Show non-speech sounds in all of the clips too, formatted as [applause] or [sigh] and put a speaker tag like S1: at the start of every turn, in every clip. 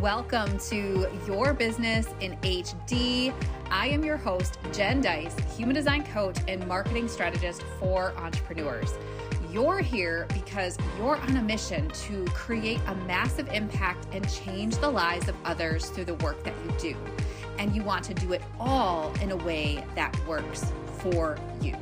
S1: Welcome to Your Business in HD. I am your host, Jen Dys, human design coach and marketing strategist for entrepreneurs. You're here because you're on a mission to create a massive impact and change the lives of others through the work that you do. And you want to do it all in a way that works for you.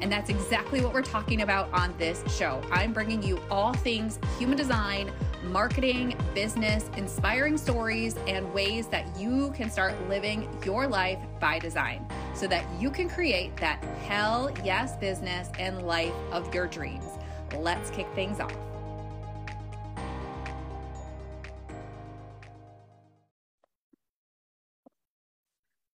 S1: And that's exactly what we're talking about on this show. I'm bringing you all things human design marketing, business, inspiring stories, and ways that you can start living your life by design so that you can create that hell yes business and life of your dreams. Let's kick things off.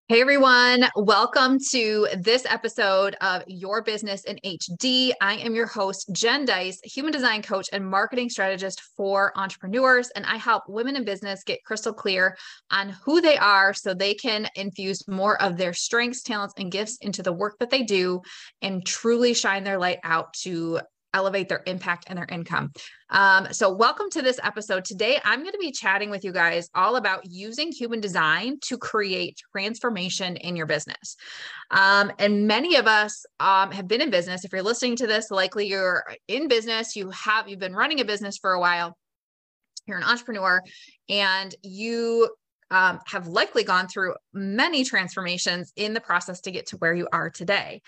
S1: Hey everyone, welcome to this episode of Your Business in HD. I am your host, Jen Dys, human design coach and marketing strategist for entrepreneurs. And I help women in business get crystal clear on who they are so they can infuse more of their strengths, talents, and gifts into the work that they do and truly shine their light out to elevate their impact and their income. Um, so, welcome to this episode. Today, I'm going to be chatting with you guys all about using human design to create transformation in your business. Um, and many of us um, have been in business. If you're listening to this, likely you're in business. You have you've been running a business for a while. You're an entrepreneur, and you um, have likely gone through many transformations in the process to get to where you are today.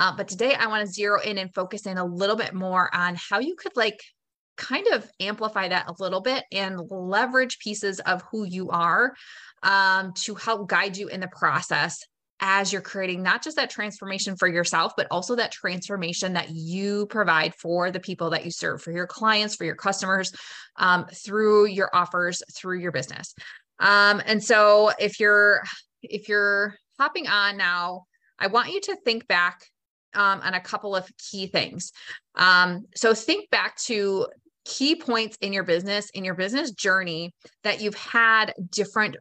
S1: Uh, but today I want to zero in and focus in a little bit more on how you could like kind of amplify that a little bit and leverage pieces of who you are um, to help guide you in the process as you're creating not just that transformation for yourself, but also that transformation that you provide for the people that you serve, for your clients, for your customers, um, through your offers, through your business. Um, and so if you're if you're hopping on now, I want you to think back um, on a couple of key things. Um, so think back to key points in your business, in your business journey that you've had different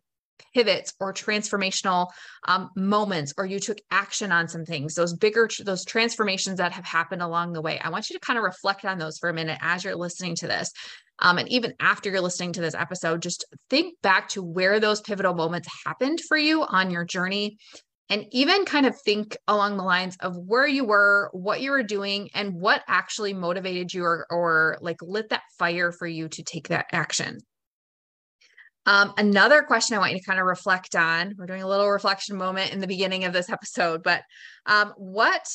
S1: pivots or transformational um, moments or you took action on some things those bigger those transformations that have happened along the way i want you to kind of reflect on those for a minute as you're listening to this um, and even after you're listening to this episode just think back to where those pivotal moments happened for you on your journey and even kind of think along the lines of where you were, what you were doing, and what actually motivated you or, or like lit that fire for you to take that action. Um, another question I want you to kind of reflect on. We're doing a little reflection moment in the beginning of this episode, but um, what,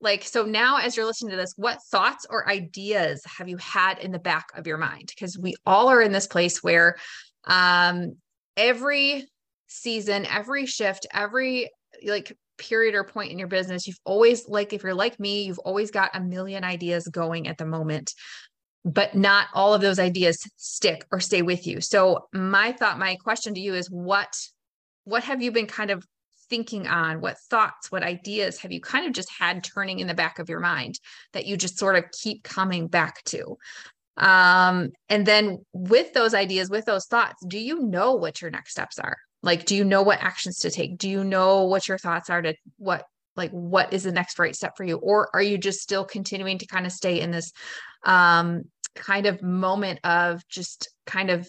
S1: like, so now as you're listening to this, what thoughts or ideas have you had in the back of your mind? Because we all are in this place where um, every season, every shift, every like period or point in your business, you've always, like, if you're like me, you've always got a million ideas going at the moment, but not all of those ideas stick or stay with you. So, my thought, my question to you is what, what have you been kind of thinking on? What thoughts, what ideas have you kind of just had turning in the back of your mind that you just sort of keep coming back to? Um, and then with those ideas, with those thoughts, do you know what your next steps are? Like do you know what actions to take? Do you know what your thoughts are to what like what is the next right step for you? Or are you just still continuing to kind of stay in this um kind of moment of just kind of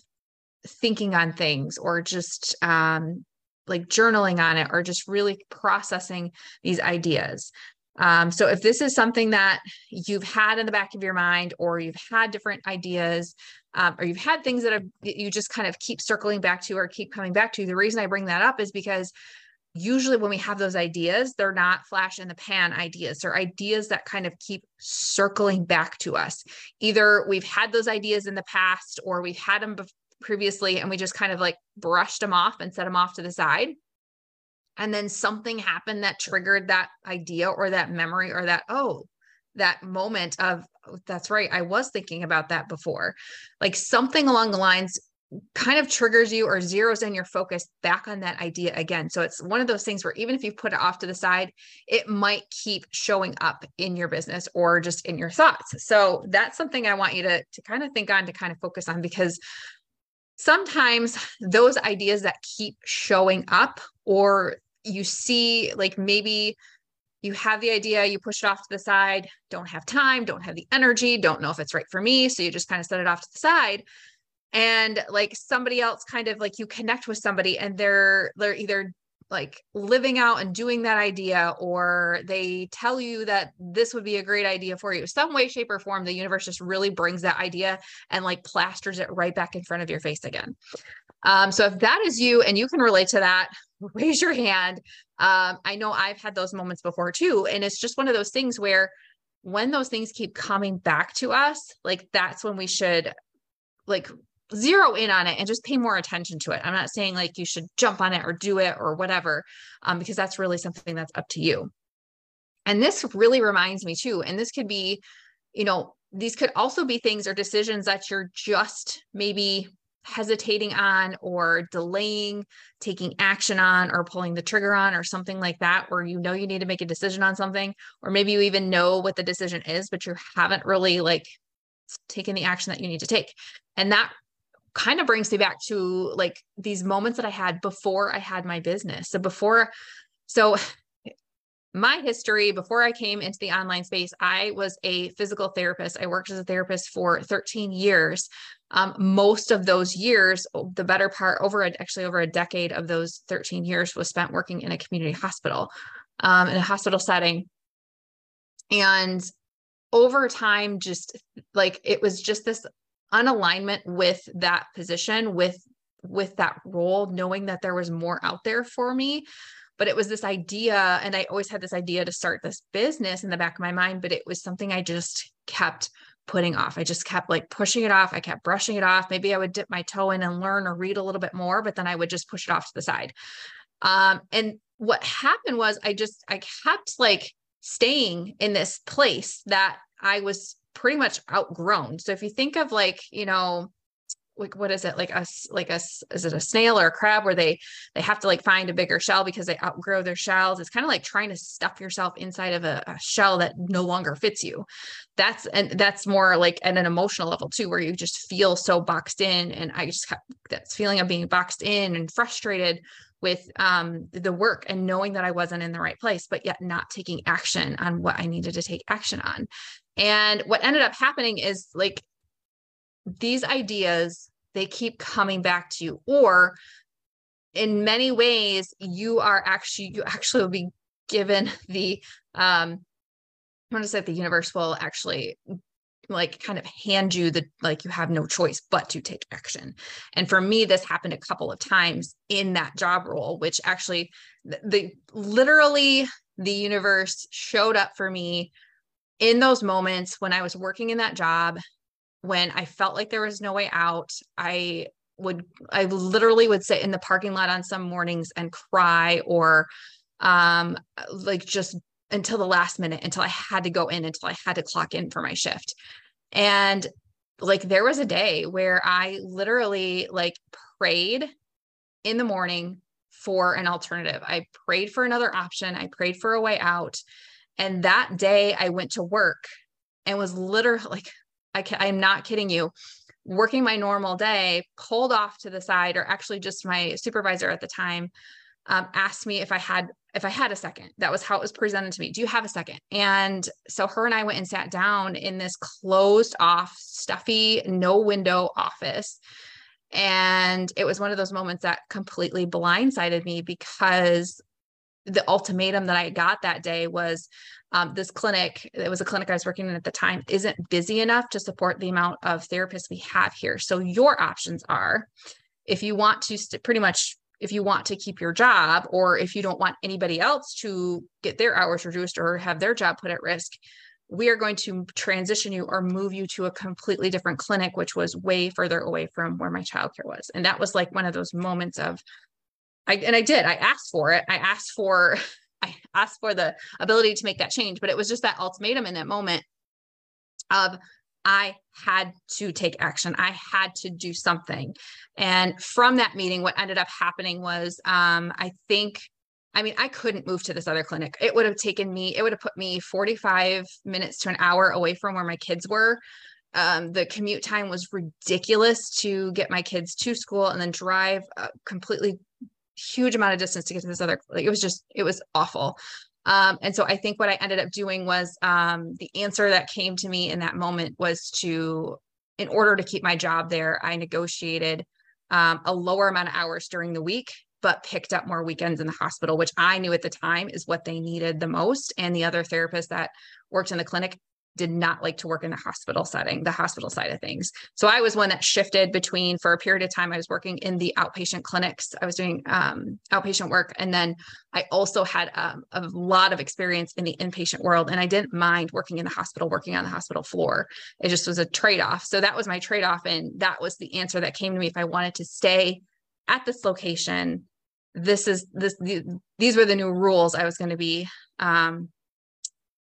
S1: thinking on things or just um like journaling on it or just really processing these ideas um, so if this is something that you've had in the back of your mind or you've had different ideas um, or you've had things that have, you just kind of keep circling back to or keep coming back to. The reason I bring that up is because usually when we have those ideas, they're not flash in the pan ideas. They're ideas that kind of keep circling back to us. Either we've had those ideas in the past or we've had them previously and we just kind of like brushed them off and set them off to the side. And then something happened that triggered that idea or that memory or that, oh, that moment of oh, that's right i was thinking about that before. Like something along the lines kind of triggers you or zeroes in your focus back on that idea again. So it's one of those things where even if you put it off to the side it might keep showing up in your business or just in your thoughts. So that's something i want you to to kind of think on to kind of focus on because sometimes those ideas that keep showing up or you see like maybe you have the idea, you push it off to the side, don't have time, don't have the energy, don't know if it's right for me. So you just kind of set it off to the side. and like somebody else kind of like you connect with somebody and they're they're either like living out and doing that idea or they tell you that this would be a great idea for you some way shape or form the universe just really brings that idea and like plasters it right back in front of your face again um, so if that is you and you can relate to that [laughs] raise your hand um, i know i've had those moments before too and it's just one of those things where when those things keep coming back to us like that's when we should like zero in on it and just pay more attention to it. I'm not saying like you should jump on it or do it or whatever, um, because that's really something that's up to you. And this really reminds me too, and this could be, you know, these could also be things or decisions that you're just maybe hesitating on or delaying taking action on or pulling the trigger on or something like that where you know you need to make a decision on something or maybe you even know what the decision is but you haven't really like taken the action that you need to take and that kind of brings me back to like these moments that I had before I had my business. So before, so my history before I came into the online space, I was a physical therapist. I worked as a therapist for 13 years. Um, most of those years, the better part, over a, actually over a decade of those 13 years, was spent working in a community hospital, um, in a hospital setting. And over time, just like it was just this unalignment with that position with with that role knowing that there was more out there for me but it was this idea and i always had this idea to start this business in the back of my mind but it was something i just kept putting off. I just kept like pushing it off. I kept brushing it off. Maybe i would dip my toe in and learn or read a little bit more but then i would just push it off to the side. Um, and what happened was i just i kept like staying in this place that i was pretty much outgrown. So if you think of like, you know, like what is it? Like us like us is it a snail or a crab where they they have to like find a bigger shell because they outgrow their shells? It's kind of like trying to stuff yourself inside of a, a, shell that no longer fits you. That's and that's more like at an emotional level too where you just feel so boxed in and i just have that feeling of being boxed in and frustrated with um, the work and knowing that i wasn't in the right place but yet not taking action on what i needed to take action on. And what ended up happening is like these ideas, they keep coming back to you, or in many ways, you are actually, you actually will be given [laughs] the, um, I'm going to say the universe will actually like kind of hand you the like you have no choice but to take action. And for me this happened a couple of times in that job role which actually the, the literally the universe showed up for me in those moments when I was working in that job, when I felt like there was no way out, I would, I literally would sit in the parking lot on some mornings and cry or um, like just until the last minute, until I had to go in, until I had to clock in for my shift. And like there was a day where I literally like prayed in the morning for an alternative. I prayed for another option. I prayed for a way out. And that day I went to work and was literally [laughs] like, I can, I'm not kidding you, working my normal day, pulled off to the side, or actually just my supervisor at the time um, asked me if I had if I had a second. That was how it was presented to me. Do you have a second? And so her and I went and sat down in this closed off, stuffy, no window office. And it was one of those moments that completely blindsided me because the ultimatum that I got that day was um, this clinic, it was a clinic I was working in at the time, isn't busy enough to support the amount of therapists we have here. So your options are if you want to st- pretty much if you want to keep your job or if you don't want anybody else to get their hours reduced or have their job put at risk we are going to transition you or move you to a completely different clinic which was way further away from where my childcare was and that was like one of those moments of I, and I did. I asked for it. I asked for [laughs] I asked for the ability to make that change, but it was just that ultimatum in that moment of I had to take action. I had to do something. And from that meeting, what ended up happening was um, I think, I mean, I couldn't move to this other clinic. It would have taken me, it would have put me 45 minutes to an hour away from where my kids were. Um, the commute time was ridiculous to get my kids to school and then drive uh, completely huge amount of distance to get to this other like it was just it was awful um, and so i think what i ended up doing was um, the answer that came to me in that moment was to in order to keep my job there, I negotiated um, a lower amount of hours during the week, but picked up more weekends in the hospital, which I knew at the time is what they needed the most. And the other therapists that worked in the clinic did not like to work in the hospital setting, the hospital side of things. So I was one that shifted between, for a period of time, I was working in the outpatient clinics. I was doing um, outpatient work. And then I also had um, a lot of experience in the inpatient world. And I didn't mind working in the hospital, working on the hospital floor. It just was a trade off. So that was my trade off. And that was the answer that came to me if I wanted to stay at this location. This is this, these were the new rules I was going to be um,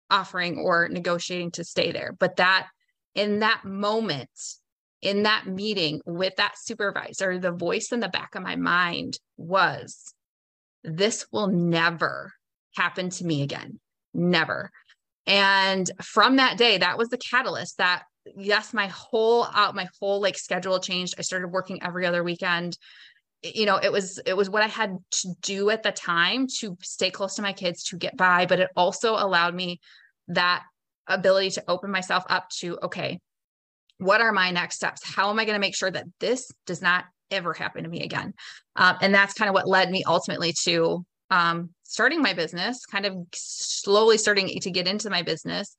S1: offering or negotiating to stay there. But that in that moment, in that meeting with that supervisor, the voice in the back of my mind was, this will never happen to me again. Never. And from that day, that was the catalyst that yes, my whole out, my whole like schedule changed. I started working every other weekend you know it was it was what i had to do at the time to stay close to my kids to get by but it also allowed me that ability to open myself up to okay what are my next steps? How am i going to make sure that this does not ever happen to me again? Um, and that's kind of what led me ultimately to um, starting my business kind of slowly starting to get into my business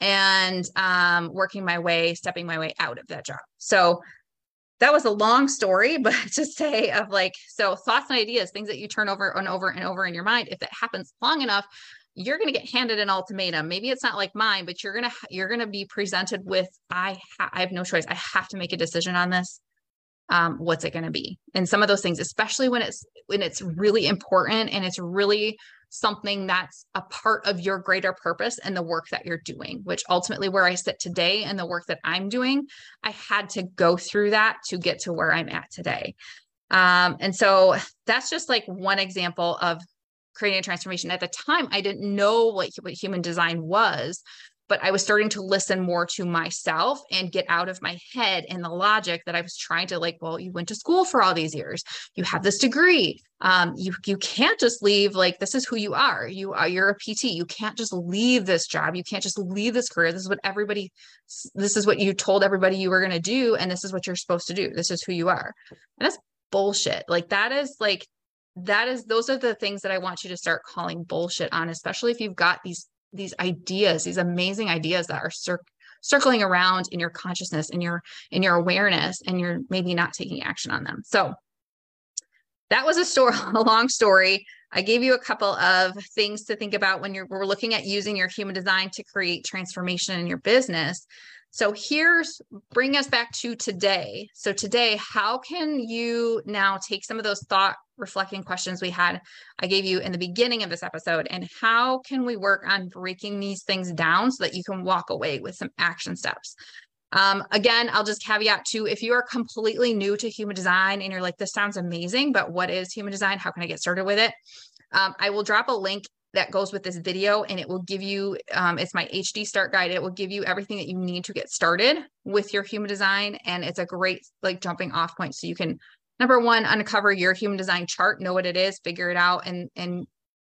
S1: and um, working my way stepping my way out of that job. So that was a long story, [laughs] but to say of like, so thoughts and ideas, things that you turn over and over and over in your mind, if that happens long enough, you're going to get handed an ultimatum. Maybe it's not like mine, but you're going to, you're going to be presented with, I, ha- I have no choice. I have to make a decision on this. Um, what's it going to be? And some of those things, especially when it's, when it's really important and it's really something that's a part of your greater purpose and the work that you're doing, which ultimately where I sit today and the work that I'm doing, I had to go through that to get to where I'm at today. Um, and so that's just like one example of creating a transformation. At the time, I didn't know like what human design was, but I was starting to listen more to myself and get out of my head and the logic that I was trying to like, well, you went to school for all these years. You have this degree. Um, you you can't just leave like this is who you are. You are you're a PT. You can't just leave this job. You can't just leave this career. This is what everybody this is what you told everybody you were going to do and this is what you're supposed to do. This is who you are. And that's bullshit. Like that is like that is those are the things that I want you to start calling bullshit on, especially if you've got these these ideas, these amazing ideas that are cir- circling around in your consciousness, in your in your awareness, and you're maybe not taking action on them. So that was a story, [laughs] a long story. I gave you a couple of things to think about when you're we're looking at using your human design to create transformation in your business. So here's bring us back to today. So today, how can you now take some of those thought reflecting questions we had I gave you in the beginning of this episode and how can we work on breaking these things down so that you can walk away with some action steps? Um, again, I'll just caveat too if you are completely new to human design and you're like, this sounds amazing, but what is human design? How can I get started with it? Um, I will drop a link that goes with this video and it will give you um, it's my hd start guide. It will give you everything that you need to get started with your human design and it's a great like jumping off point. So you can number one uncover your human design chart know what it is figure it out and and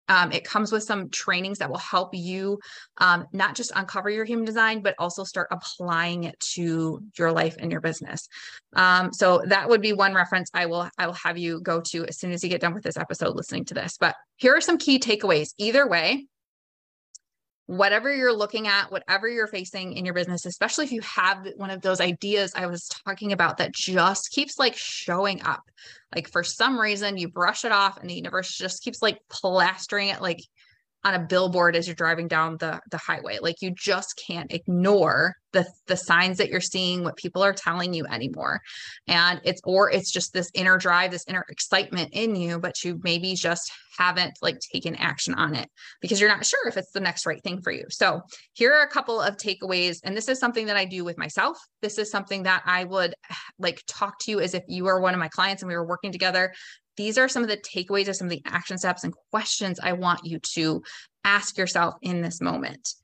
S1: um, it comes with some trainings that will help you um, not just uncover your human design, but also start applying it to your life and your business. Um, so that would be one reference I will I will have you go to as soon as you get done with this episode listening to this. But here are some key takeaways. Either way, whatever you're looking at, whatever you're facing in your business, especially if you have one of those ideas I was talking about that just keeps like showing up. Like for some reason, you brush it off and the universe just keeps like plastering it like on a billboard as you're driving down the the highway. Like you just can't ignore the the signs that you're seeing what people are telling you anymore. And it's or it's just this inner drive this inner excitement in you but you maybe just haven't like taken action on it because you're not sure if it's the next right thing for you. So here are a couple of takeaways and this is something that i do with myself. This is something that i would like talk to you as if you were one of my clients and we were working together these are some of the takeaways of some of the action steps and questions I want you to ask yourself in this moment.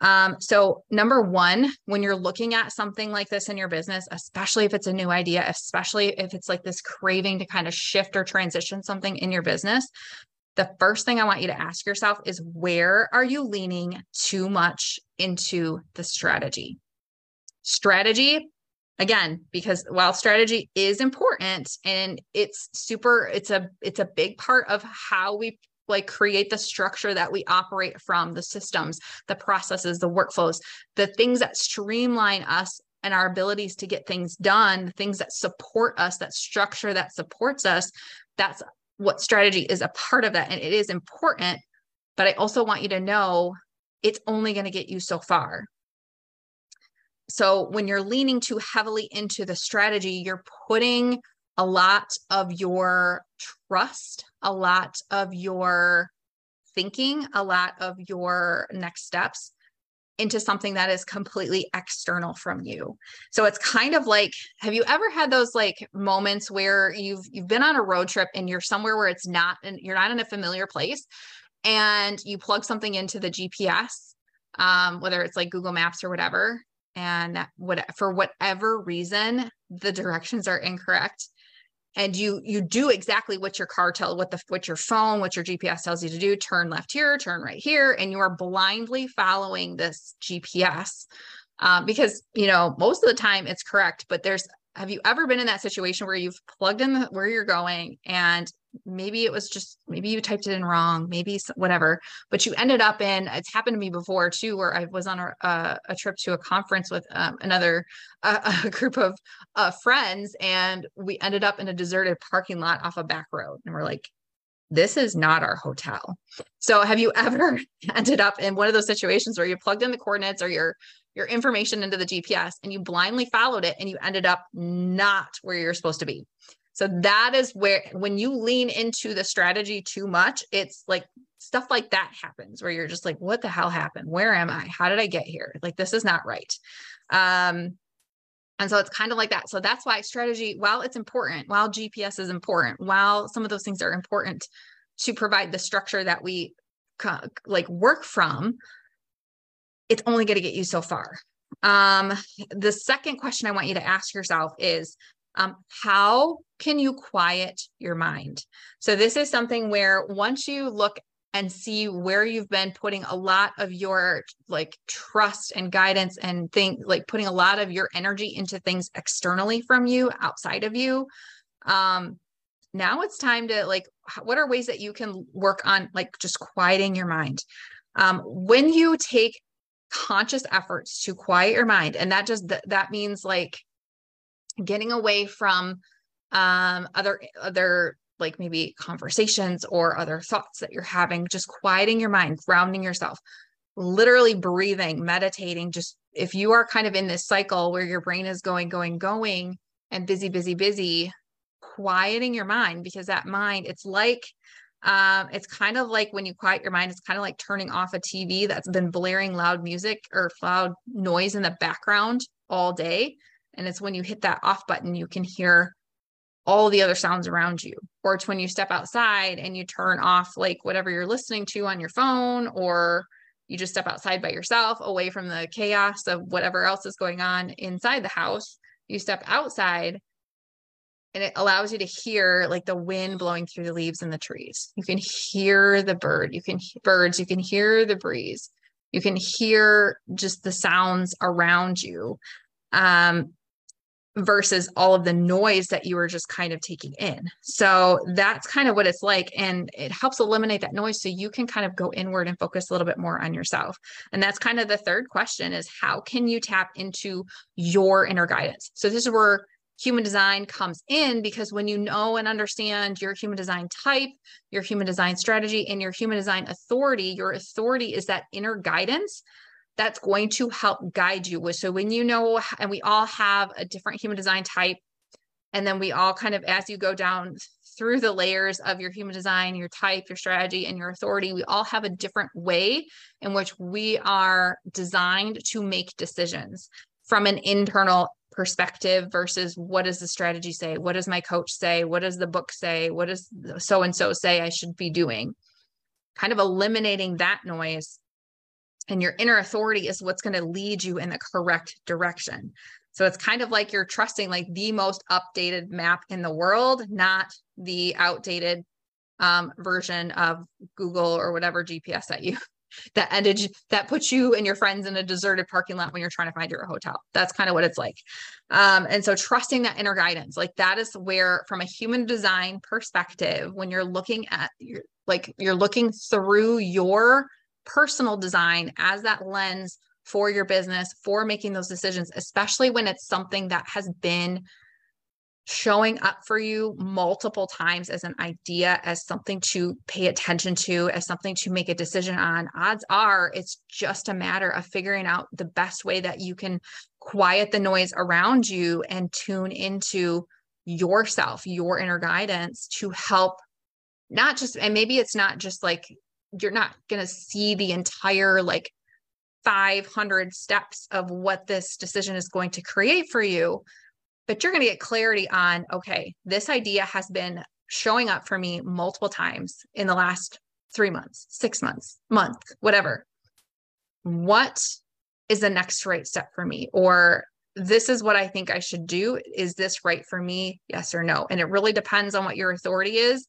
S1: Um, so, number one, when you're looking at something like this in your business, especially if it's a new idea, especially if it's like this craving to kind of shift or transition something in your business, the first thing I want you to ask yourself is where are you leaning too much into the strategy? Strategy again because while strategy is important and it's super it's a it's a big part of how we like create the structure that we operate from the systems the processes the workflows the things that streamline us and our abilities to get things done the things that support us that structure that supports us that's what strategy is a part of that and it is important. But i also want you to know it's only going to get you so far so when you're leaning too heavily into the strategy, you're putting a lot of your trust, a lot of your thinking, a lot of your next steps into something that is completely external from you. So it's kind of like have you ever had those like moments where you've you've been on a road trip and you're somewhere where it's not and you're not in a familiar place and you plug something into the GPS um, whether it's like Google Maps or whatever and what for whatever reason the directions are incorrect. And you you do exactly what your car tell what the what your phone what your gps tells you to do turn left here turn right here and you are blindly following this gps um, because you know most of the time it's correct but there's have you ever been in that situation where you've plugged in the, where you're going and maybe it was just maybe you typed it in wrong maybe whatever but you ended up in it's happened to me before too where i was on a, a, trip to a conference with um, another [laughs] a group of uh, friends and we ended up in a deserted parking lot off a back road and we're like this is not our hotel. So have you ever [laughs] ended up in one of those situations where you plugged in the coordinates or your your information into the gps and you blindly followed it and you ended up not where you're supposed to be so that is where, when you lean into the strategy too much, it's like stuff like that happens where you're just like, what the hell happened? Where am I? How did I get here? Like, this is not right. Um, and so it's kind of like that. So that's why strategy, while it's important, while GPS is important, while some of those things are important to provide the structure that we like work from, it's only going to get you so far. Um, the second question I want you to ask yourself is um, how can you quiet your mind? So, this is something where once you look and see where you've been putting a lot of your like trust and guidance and think like putting a lot of your energy into things externally from you outside of you um now it's time to like what are ways that you can work on like just quieting your mind um when you take conscious efforts to quiet your mind. And that just that means like getting away from um, other other like maybe conversations or other thoughts that you're having just quieting your mind grounding yourself literally breathing meditating just if you are kind of in this cycle where your brain is going going going and busy busy busy quieting your mind because that mind it's like um, it's kind of like when you quiet your mind it's kind of like turning off a tv that's been blaring loud music or loud noise in the background all day and it's when you hit that off button, you can hear all the other sounds around you. Or it's when you step outside and you turn off like whatever you're listening to on your phone, or you just step outside by yourself away from the chaos of whatever else is going on inside the house. You step outside and it allows you to hear like the wind blowing through the leaves in the trees. You can hear the bird, you can birds, you can hear the breeze. You can hear just the sounds around you. Um, versus all of the noise that you were just kind of taking in. So that's kind of what it's like. And it helps eliminate that noise so you can kind of go inward and focus a little bit more on yourself. And that's kind of the third question is how can you tap into your inner guidance? So this is where human design comes in because when you know and understand your human design type, your human design strategy, and your human design authority, your authority is that inner guidance that's going to help guide you. So when you know, and we all have a different human design type, and then we all kind of, as you go down through the layers of your human design, your type, your strategy, and your authority, we all have a different way in which we are designed to make decisions from an internal perspective versus what does the strategy say? What does my coach say? What does the book say? What does so and so say I should be doing? Kind of eliminating that noise and your inner authority is what's going to lead you in the correct direction. So it's kind of like you're trusting like the most updated map in the world, not the outdated um, version of Google or whatever GPS that you that ended that puts you and your friends in a deserted parking lot when you're trying to find your hotel. That's kind of what it's like. Um, and so trusting that inner guidance, like that is where, from a human design perspective, when you're looking at your like you're looking through your personal design as that lens for your business, for making those decisions, especially when it's something that has been showing up for you multiple times as an idea, as something to pay attention to, as something to make a decision on, odds are it's just a matter of figuring out the best way that you can quiet the noise around you and tune into yourself, your inner guidance to help not just, and maybe it's not just like you're not going to see the entire like 500 steps of what this decision is going to create for you but you're going to get clarity on okay, this idea has been showing up for me multiple times in the last three months, six months, month, whatever. What is the next right step for me? Or this is what I think I should do. Is this right for me? Yes or no? And it really depends on what your authority is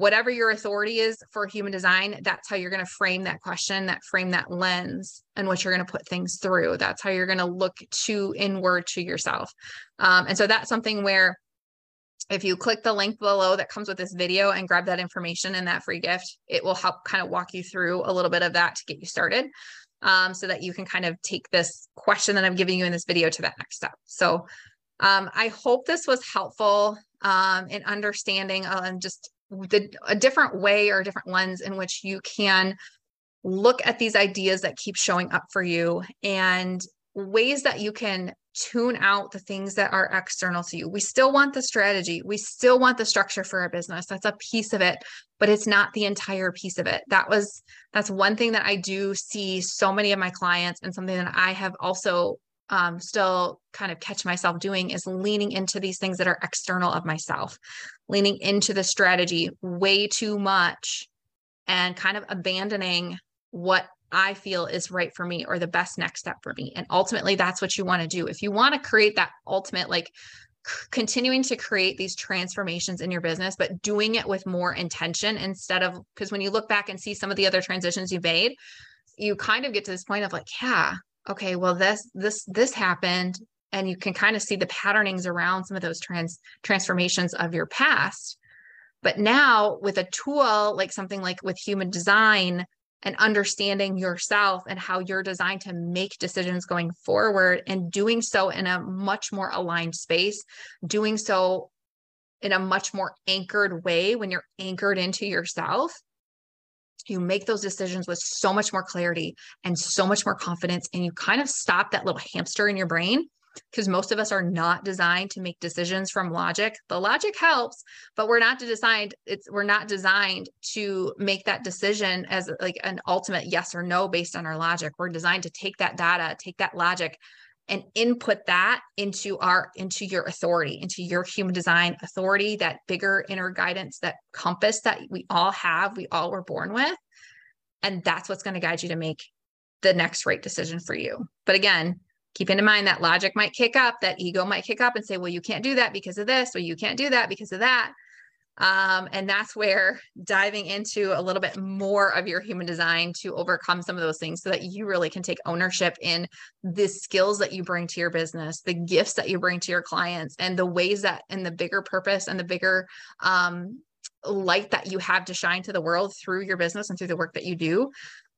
S1: whatever your authority is for human design, that's how you're going to frame that question, that frame that lens, and what you're going to put things through. That's how you're going to look to inward to yourself. Um, and so that's something where if you click the link below that comes with this video and grab that information and that free gift, it will help kind of walk you through a little bit of that to get you started um, so that you can kind of take this question that I'm giving you in this video to that next step. So um, I hope this was helpful um, in understanding uh, and just the, a different way or a different lens in which you can look at these ideas that keep showing up for you and ways that you can tune out the things that are external to you. We still want the strategy, we still want the structure for our business. That's a piece of it, but it's not the entire piece of it. That was that's one thing that I do see so many of my clients and something that I have also um, still kind of catch myself doing is leaning into these things that are external of myself, leaning into the strategy way too much and kind of abandoning what I feel is right for me or the best next step for me. And ultimately, that's what you want to do. If you want to create that ultimate, like continuing to create these transformations in your business, but doing it with more intention instead of because when you look back and see some of the other transitions you made, you kind of get to this point of like, yeah, okay, well, this, this, this happened. And you can kind of see the patternings around some of those trans transformations of your past. But now with a tool like something like with human design and understanding yourself and how you're designed to make decisions going forward and doing so in a much more aligned space, doing so in a much more anchored way when you're anchored into yourself you make those decisions with so much more clarity and so much more confidence and you kind of stop that little hamster in your brain because most of us are not designed to make decisions from logic. The logic helps but we're not designed it's we're not designed to make that decision as like an ultimate yes or no based on our logic. We're designed to take that data take that logic and input that into our into your authority into your human design authority that bigger inner guidance that compass that we all have we all were born with. And that's what's going to guide you to make the next right decision for you. But again keeping in mind that logic might kick up that ego might kick up and say well you can't do that because of this. Or you can't do that because of that um, and that's where diving into a little bit more of your human design to overcome some of those things so that you really can take ownership in the skills that you bring to your business, the gifts that you bring to your clients, and the ways that, and the bigger purpose and the bigger um, light that you have to shine to the world through your business and through the work that you do.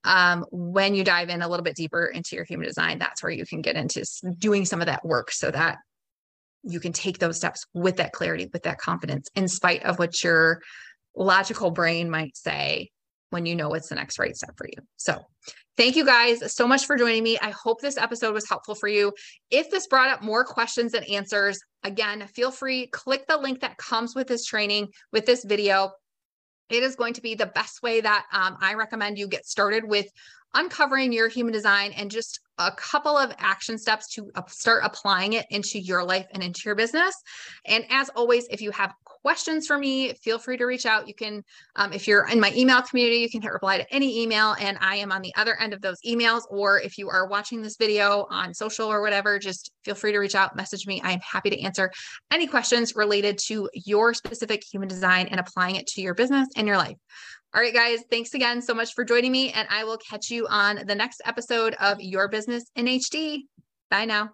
S1: Um, when you dive in a little bit deeper into your human design, that's where you can get into doing some of that work so that you can take those steps with that clarity, with that confidence, in spite of what your logical brain might say when you know what's the next right step for you. So, thank you guys so much for joining me. I hope this episode was helpful for you. If this brought up more questions and answers, again, feel free click the link that comes with this training, with this video. It is going to be the best way that um, I recommend you get started with uncovering your human design and just a couple of action steps to start applying it into your life and into your business. And as always, if you have questions for me, feel free to reach out. You can, um, if you're in my email community, you can hit reply to any email, and I am on the other end of those emails. Or if you are watching this video on social or whatever, just feel free to reach out, message me. I am happy to answer any questions related to your specific human design and applying it to your business and your life. All right, guys, thanks again so much for joining me, and I will catch you on the next episode of Your Business in HD. Bye now.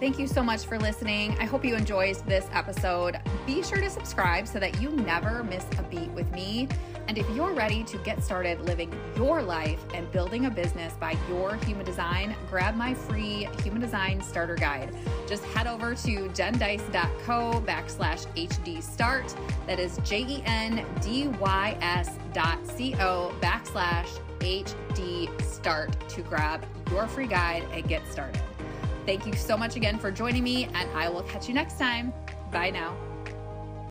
S1: Thank you so much for listening. I hope you enjoyed this episode. Be sure to subscribe so that you never miss a beat with me. And if you're ready to get started living your life and building a business by your human design, grab my free human design starter guide. Just head over to jendys.co backslash HD start. That is J E N D Y S dot C O backslash HD start to grab your free guide and get started. Thank you so much again for joining me, and I will catch you next time. Bye now.